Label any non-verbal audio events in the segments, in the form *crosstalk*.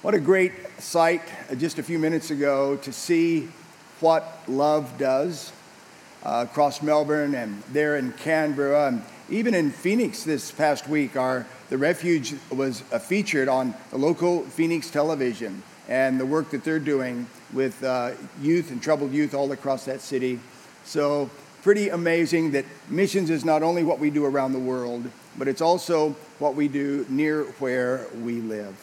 What a great sight uh, just a few minutes ago to see what love does uh, across Melbourne and there in Canberra and even in Phoenix this past week. Our the refuge was uh, featured on the local Phoenix television and the work that they're doing with uh, youth and troubled youth all across that city. So pretty amazing that missions is not only what we do around the world, but it's also what we do near where we live.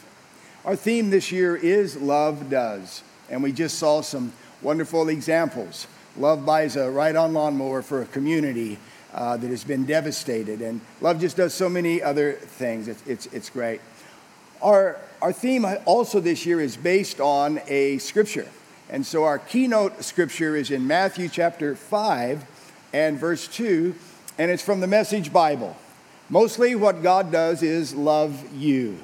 Our theme this year is Love Does, and we just saw some wonderful examples. Love buys a ride on lawnmower for a community uh, that has been devastated, and love just does so many other things. It's, it's, it's great. Our, our theme also this year is based on a scripture. And so our keynote scripture is in Matthew chapter 5 and verse 2, and it's from the Message Bible. Mostly what God does is love you.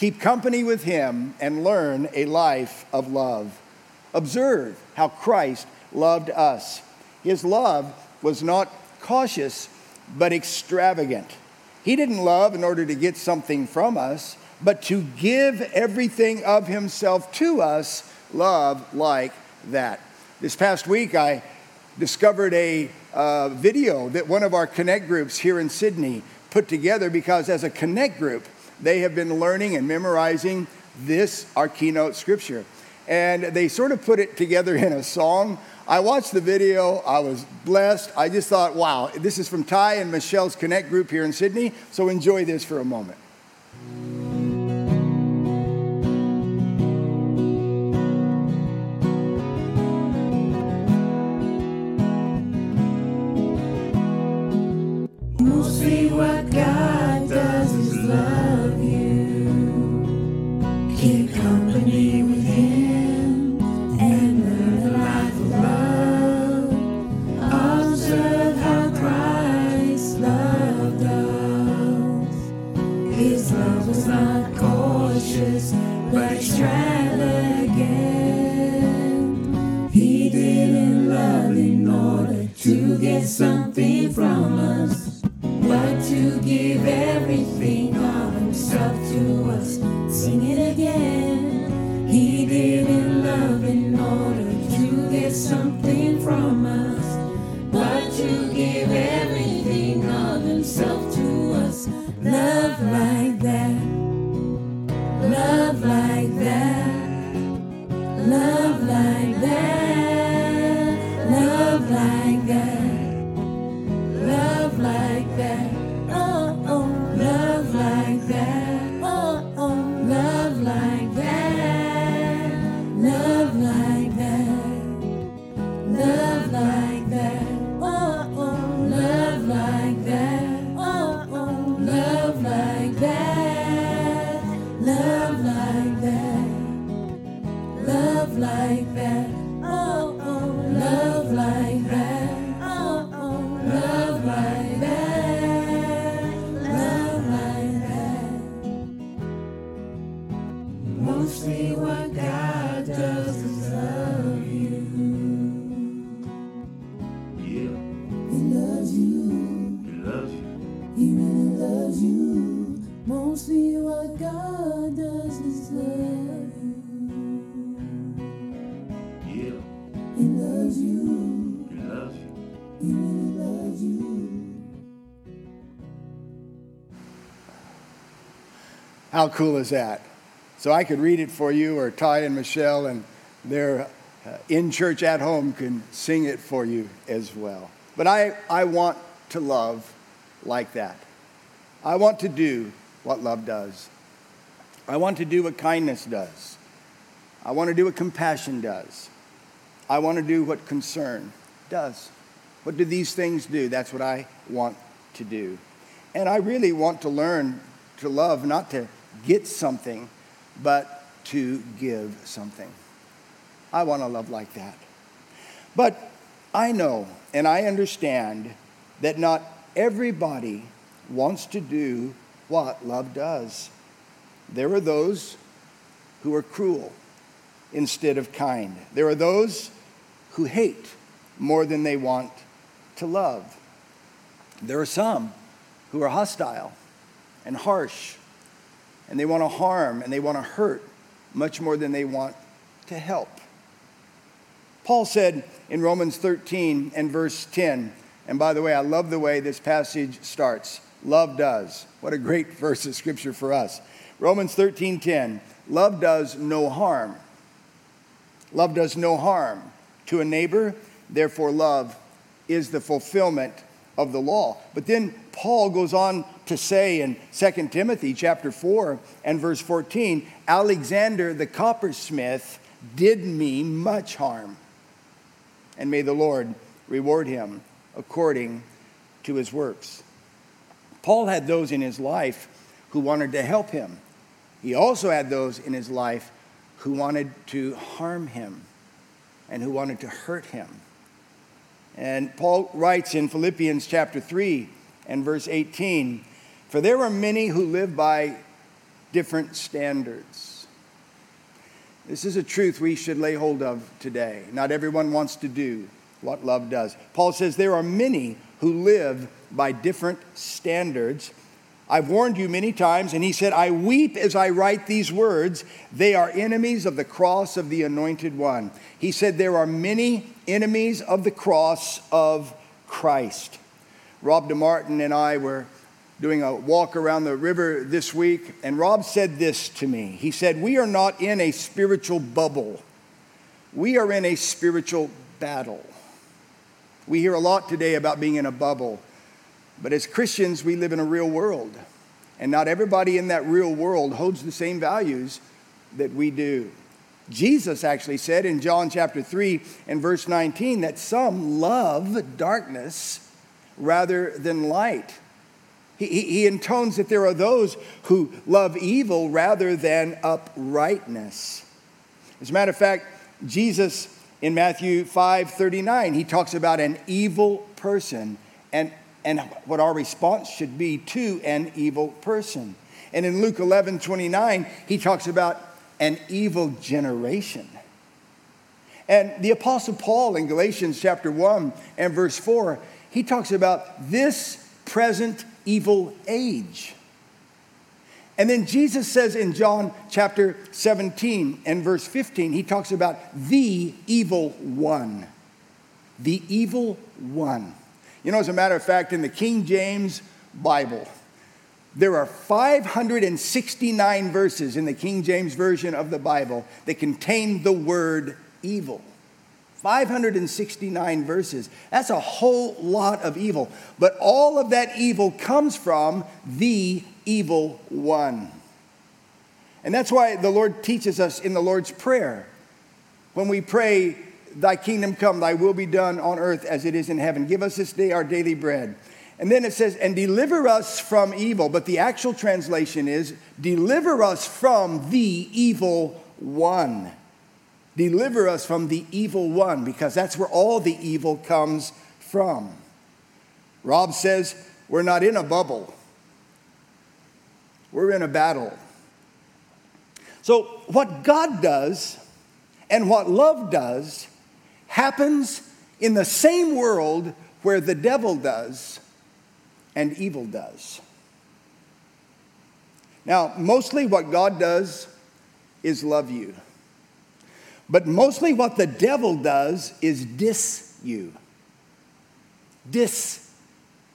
Keep company with him and learn a life of love. Observe how Christ loved us. His love was not cautious, but extravagant. He didn't love in order to get something from us, but to give everything of himself to us, love like that. This past week, I discovered a uh, video that one of our Connect groups here in Sydney put together because, as a Connect group, they have been learning and memorizing this, our keynote scripture. And they sort of put it together in a song. I watched the video, I was blessed. I just thought, wow, this is from Ty and Michelle's Connect group here in Sydney, so enjoy this for a moment. something from us. How cool is that? So I could read it for you, or Ty and Michelle and their uh, in church at home can sing it for you as well. But I, I want to love like that. I want to do what love does. I want to do what kindness does. I want to do what compassion does. I want to do what concern does. What do these things do? That's what I want to do. And I really want to learn to love, not to get something, but to give something. I want to love like that. But I know and I understand that not everybody wants to do what love does. There are those who are cruel instead of kind. There are those who hate more than they want to love. There are some who are hostile and harsh and they want to harm and they want to hurt much more than they want to help. Paul said in Romans 13 and verse 10, and by the way, I love the way this passage starts. Love does. What a great verse of scripture for us. Romans 13:10. Love does no harm. Love does no harm to a neighbor, therefore love is the fulfillment of the law. But then Paul goes on to say in 2 Timothy chapter 4 and verse 14, Alexander the coppersmith did me much harm. And may the Lord reward him according to his works. Paul had those in his life who wanted to help him. He also had those in his life who wanted to harm him and who wanted to hurt him. And Paul writes in Philippians chapter 3 and verse 18 For there are many who live by different standards. This is a truth we should lay hold of today. Not everyone wants to do what love does. Paul says there are many who live by different standards. I've warned you many times, and he said, I weep as I write these words. They are enemies of the cross of the anointed one. He said, There are many enemies of the cross of Christ. Rob DeMartin and I were doing a walk around the river this week, and Rob said this to me. He said, We are not in a spiritual bubble, we are in a spiritual battle. We hear a lot today about being in a bubble. But as Christians, we live in a real world. And not everybody in that real world holds the same values that we do. Jesus actually said in John chapter 3 and verse 19 that some love darkness rather than light. He, he, intones that there are those who love evil rather than uprightness. As a matter of fact, Jesus in Matthew 5 39, he talks about an evil person and and what our response should be to an evil person. And in Luke 11 29, he talks about an evil generation. And the Apostle Paul in Galatians chapter 1 and verse 4, he talks about this present evil age. And then Jesus says in John chapter 17 and verse 15, he talks about the evil one. The evil one. You know, as a matter of fact, in the King James Bible, there are 569 verses in the King James Version of the Bible that contain the word evil. 569 verses. That's a whole lot of evil. But all of that evil comes from the evil one. And that's why the Lord teaches us in the Lord's Prayer. When we pray, Thy kingdom come, thy will be done on earth as it is in heaven. Give us this day our daily bread. And then it says, and deliver us from evil. But the actual translation is, deliver us from the evil one. Deliver us from the evil one, because that's where all the evil comes from. Rob says, we're not in a bubble, we're in a battle. So, what God does and what love does happens in the same world where the devil does and evil does. Now, mostly what God does is love you. But mostly what the devil does is diss you. Diss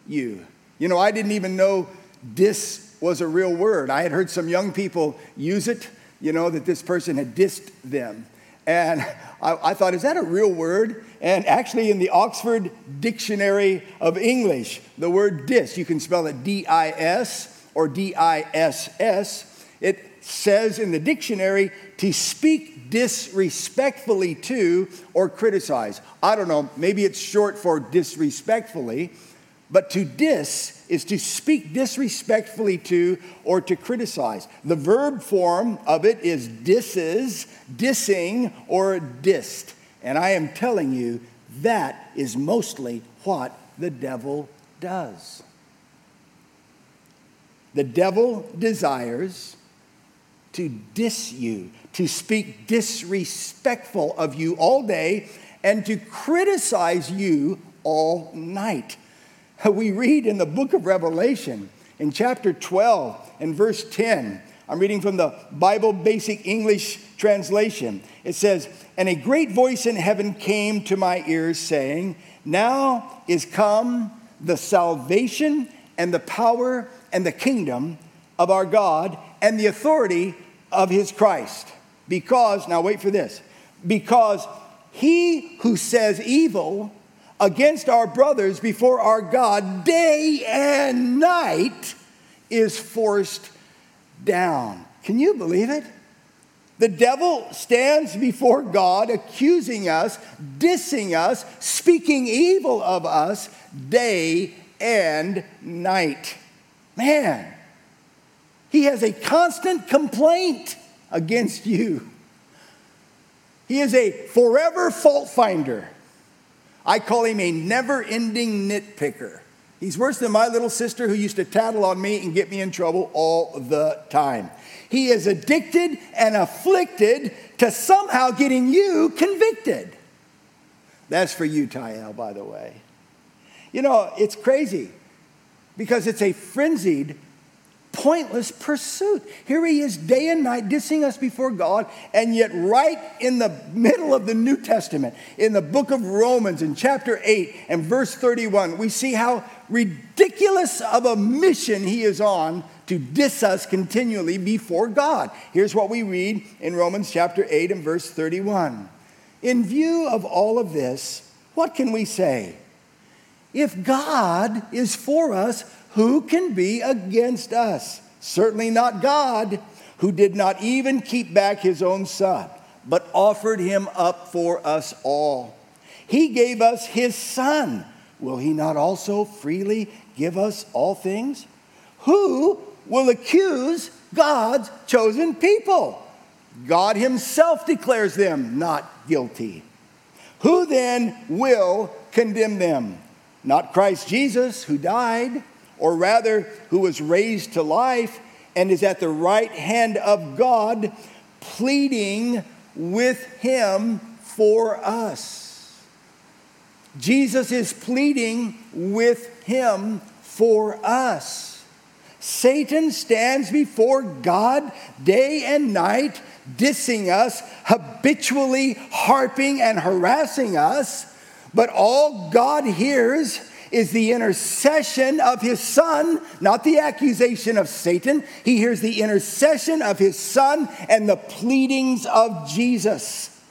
you. You know, I didn't even know diss was a real word. I had heard some young people use it, you know, that this person had dissed them. And I, I, thought, is that a real word? And actually, in the Oxford Dictionary of English, the word dis, you can spell it D I S or D I S S. It says in the dictionary to speak disrespectfully to or criticize. I don't know, maybe it's short for disrespectfully, but to dis is to speak disrespectfully to or to criticize. The verb form of it is disses, dissing, or dissed. And I am telling you, that is mostly what the devil does. The devil desires to diss you, to speak disrespectful of you all day, and to criticize you all night. We read in the book of Revelation in chapter 12 and verse 10 I'm reading from the Bible Basic English Translation. It says, And a great voice in heaven came to my ears, saying, Now is come the salvation and the power and the kingdom of our God and the authority of his Christ. Because, now wait for this, because he who says evil against our brothers before our God day and night is forced down. Can you believe it? The devil stands before God accusing us, dissing us, speaking evil of us day and night. Man, he has a constant complaint against you. He is a forever fault finder. I call him a never ending nitpicker. He's worse than my little sister who used to tattle on me and get me in trouble all the time. He is addicted and afflicted to somehow getting you convicted. That's for you, Tyel, by the way. You know, it's crazy because it's a frenzied pointless pursuit. Here he is day and night dissing us before God, and yet, right in the middle of the New Testament, in the book of Romans, in chapter 8 and verse 31, we see how ridiculous of a mission he is on to diss us continually before God. Here's what we read in Romans chapter 8 and verse 31. In view of all of this, what can we say? If God is for us, who can be against us? Certainly not God, who did not even keep back his own son, but offered him up for us all. He gave us his son. Will he not also freely give us all things? Who will accuse God's chosen people? God himself declares them not guilty. Who then will condemn them? Not Christ Jesus, who died or rather, who was raised to life and is at the right hand of God, pleading with him for us. Jesus is pleading with him for us. Satan stands before God day and night, dissing us, habitually harping and harassing us. But all God hears is the intercession of his son, not the accusation of Satan. He hears the intercession of his son and the pleadings of Jesus,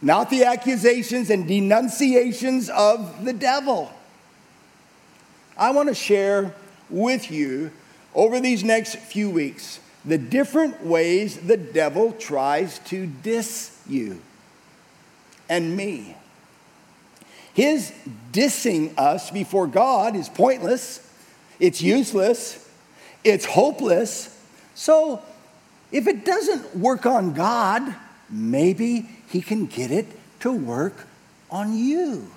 not the accusations and denunciations of the devil. I want to share with you over these next few weeks the different ways the devil tries to diss you and me. His dissing us before God is pointless, it's useless, it's hopeless. So, if it doesn't work on God, maybe He can get it to work on you.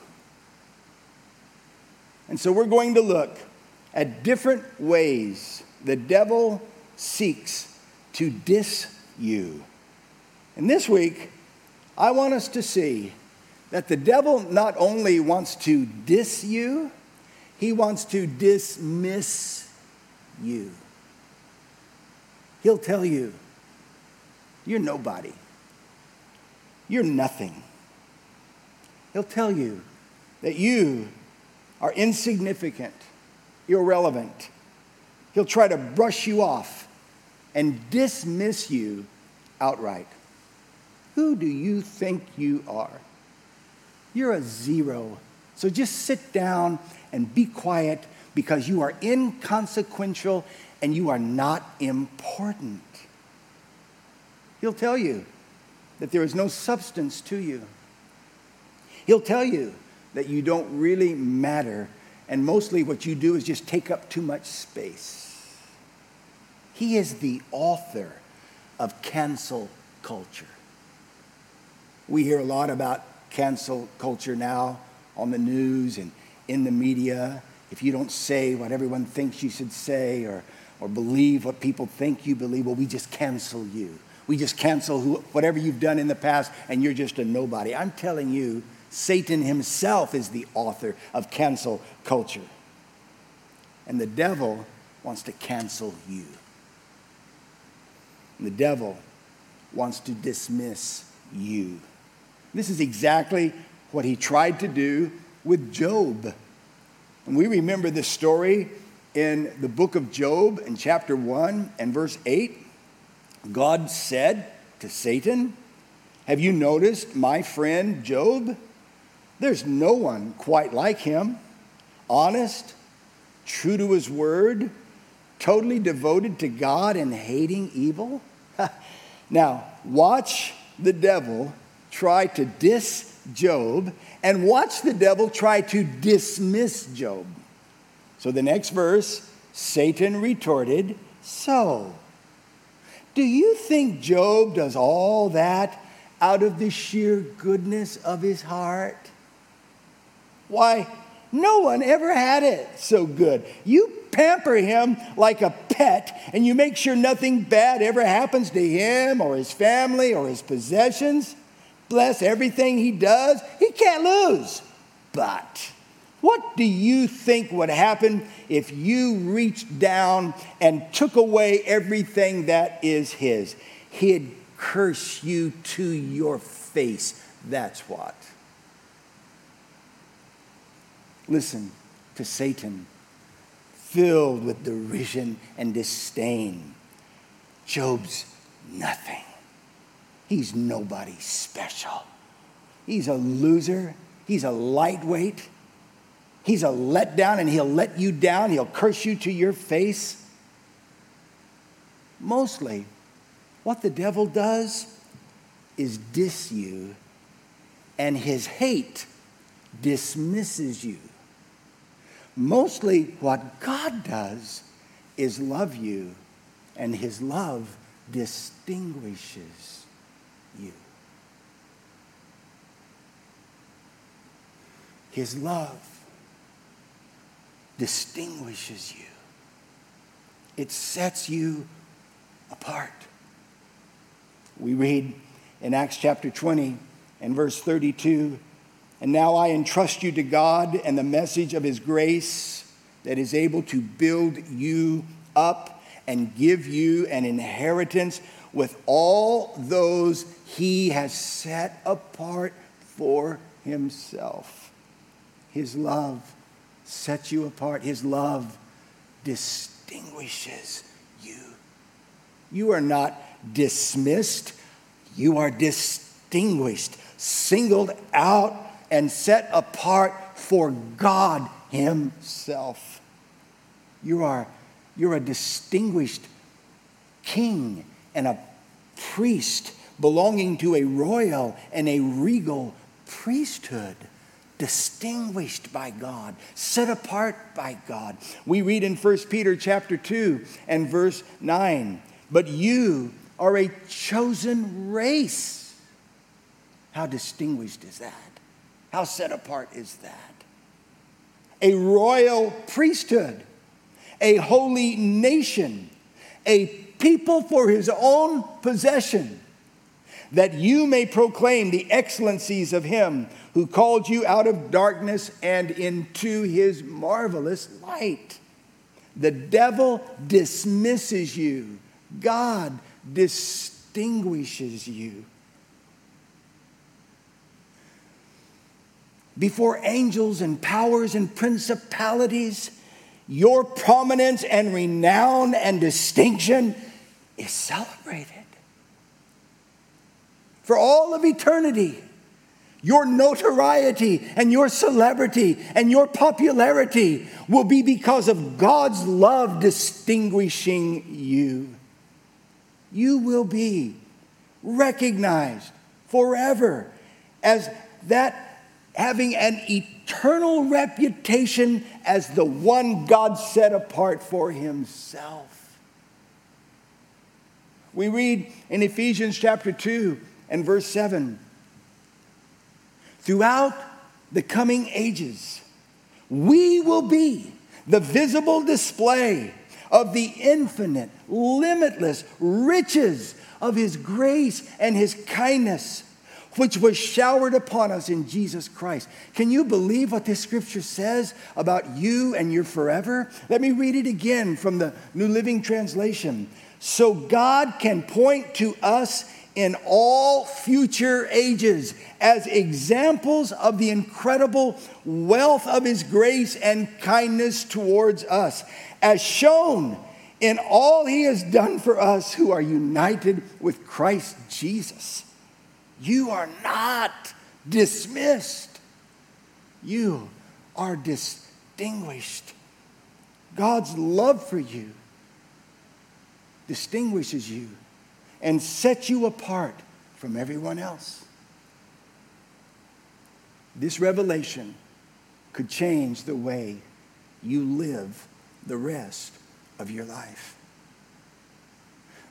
And so, we're going to look at different ways the devil seeks to diss you. And this week, I want us to see that the devil not only wants to diss you, he wants to dismiss you. He'll tell you, you're nobody. You're nothing. He'll tell you that you are insignificant, irrelevant. He'll try to brush you off and dismiss you outright. Who do you think you are? You're a zero. So just sit down and be quiet because you are inconsequential and you are not important. He'll tell you that there is no substance to you. He'll tell you that you don't really matter, and mostly what you do is just take up too much space. He is the author of cancel culture. We hear a lot about cancel culture now on the news and in the media. If you don't say what everyone thinks you should say or, or believe what people think you believe, well, we just cancel you. We just cancel who, whatever you've done in the past, and you're just a nobody. I'm telling you, Satan himself is the author of cancel culture. And the devil wants to cancel you. And the devil wants to dismiss you. This is exactly what he tried to do with Job. And we remember this story in the book of Job in chapter 1 and verse 8. God said to Satan, Have you noticed my friend Job? There's no one quite like him, honest, true to his word, totally devoted to God and hating evil. *laughs* now, watch the devil try to diss Job and watch the devil try to dismiss Job. So the next verse, Satan retorted, So, do you think Job does all that out of the sheer goodness of his heart? Why, no one ever had it so good. You pamper him like a pet and you make sure nothing bad ever happens to him or his family or his possessions. Bless everything he does. He can't lose. But what do you think would happen if you reached down and took away everything that is his? He'd curse you to your face. That's what. Listen to Satan, filled with derision and disdain. Job's nothing. He's nobody special. He's a loser. He's a lightweight. He's a letdown and he'll let you down. He'll curse you to your face. Mostly, what the devil does is diss you, and his hate dismisses you. Mostly, what God does is love you, and his love distinguishes you. His love distinguishes you, it sets you apart. We read in Acts chapter 20 and verse 32 And now I entrust you to God and the message of his grace that is able to build you up and give you an inheritance with all those he has set apart for himself. His love sets you apart. His love distinguishes you. You are not dismissed, you are distinguished, singled out, and set apart for God Himself. You are, you're a distinguished king and a priest belonging to a royal and a regal priesthood distinguished by God, set apart by God. We read in 1 Peter chapter 2 and verse 9, but you are a chosen race. How distinguished is that? How set apart is that? A royal priesthood, a holy nation, a people for his own possession, that you may proclaim the excellencies of him who called you out of darkness and into his marvelous light. The devil dismisses you, God distinguishes you. Before angels and powers and principalities, your prominence and renown and distinction is celebrated. For all of eternity, your notoriety and your celebrity and your popularity will be because of God's love distinguishing you. You will be recognized forever as that having an eternal reputation as the one God set apart for himself. We read in Ephesians chapter 2 and verse 7 throughout the coming ages, we will be the visible display of the infinite, limitless riches of His grace and His kindness, which was showered upon us in Jesus Christ. Can you believe what this scripture says about you and your forever? Let me read it again from the New Living Translation. so God can point to us in all future ages as examples of the incredible wealth of His grace and kindness towards us, as shown in all He has done for us who are united with Christ Jesus. You are not dismissed, you are distinguished. God's love for you distinguishes you and set you apart from everyone else. This revelation could change the way you live the rest of your life.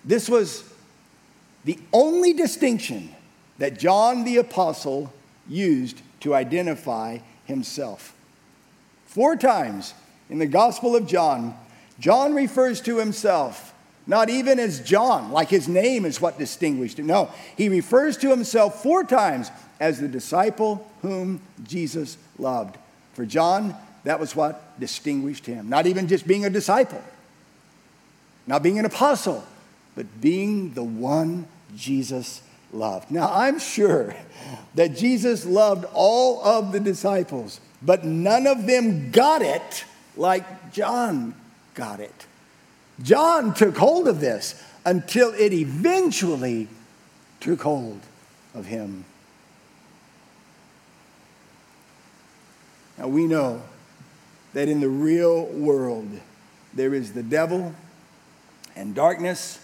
This was the only distinction that John the Apostle used to identify himself. Four times in the Gospel of John, John refers to himself not even as John, like his name is what distinguished him. No, he refers to himself four times as the disciple whom Jesus loved. For John, that was what distinguished him. Not even just being a disciple, not being an apostle, but being the one Jesus loved. Now, I'm sure that Jesus loved all of the disciples, but none of them got it like John got it. John took hold of this until it eventually took hold of him. Now we know that in the real world there is the devil and darkness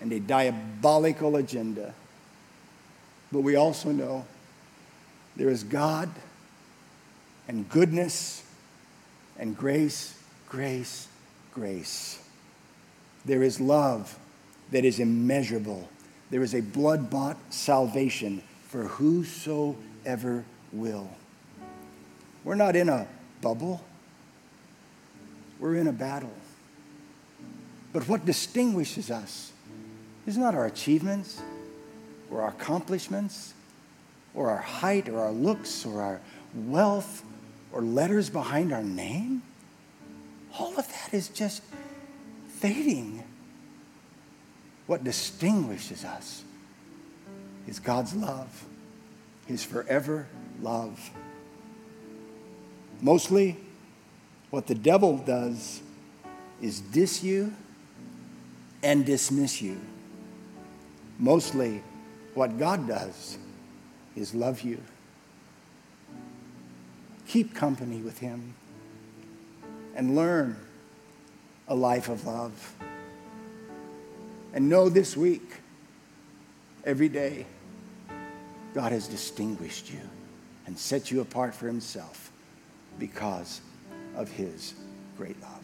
and a diabolical agenda. But we also know there is God and goodness and grace, grace, grace. There is love that is immeasurable. There is a blood bought salvation for whosoever will. We're not in a bubble, we're in a battle. But what distinguishes us is not our achievements or our accomplishments or our height or our looks or our wealth or letters behind our name. All of that is just fading. What distinguishes us is God's love, His forever love. Mostly, what the devil does is diss you and dismiss you. Mostly, what God does is love you. Keep company with Him and learn a life of love. And know this week, every day, God has distinguished you and set you apart for Himself because of His great love.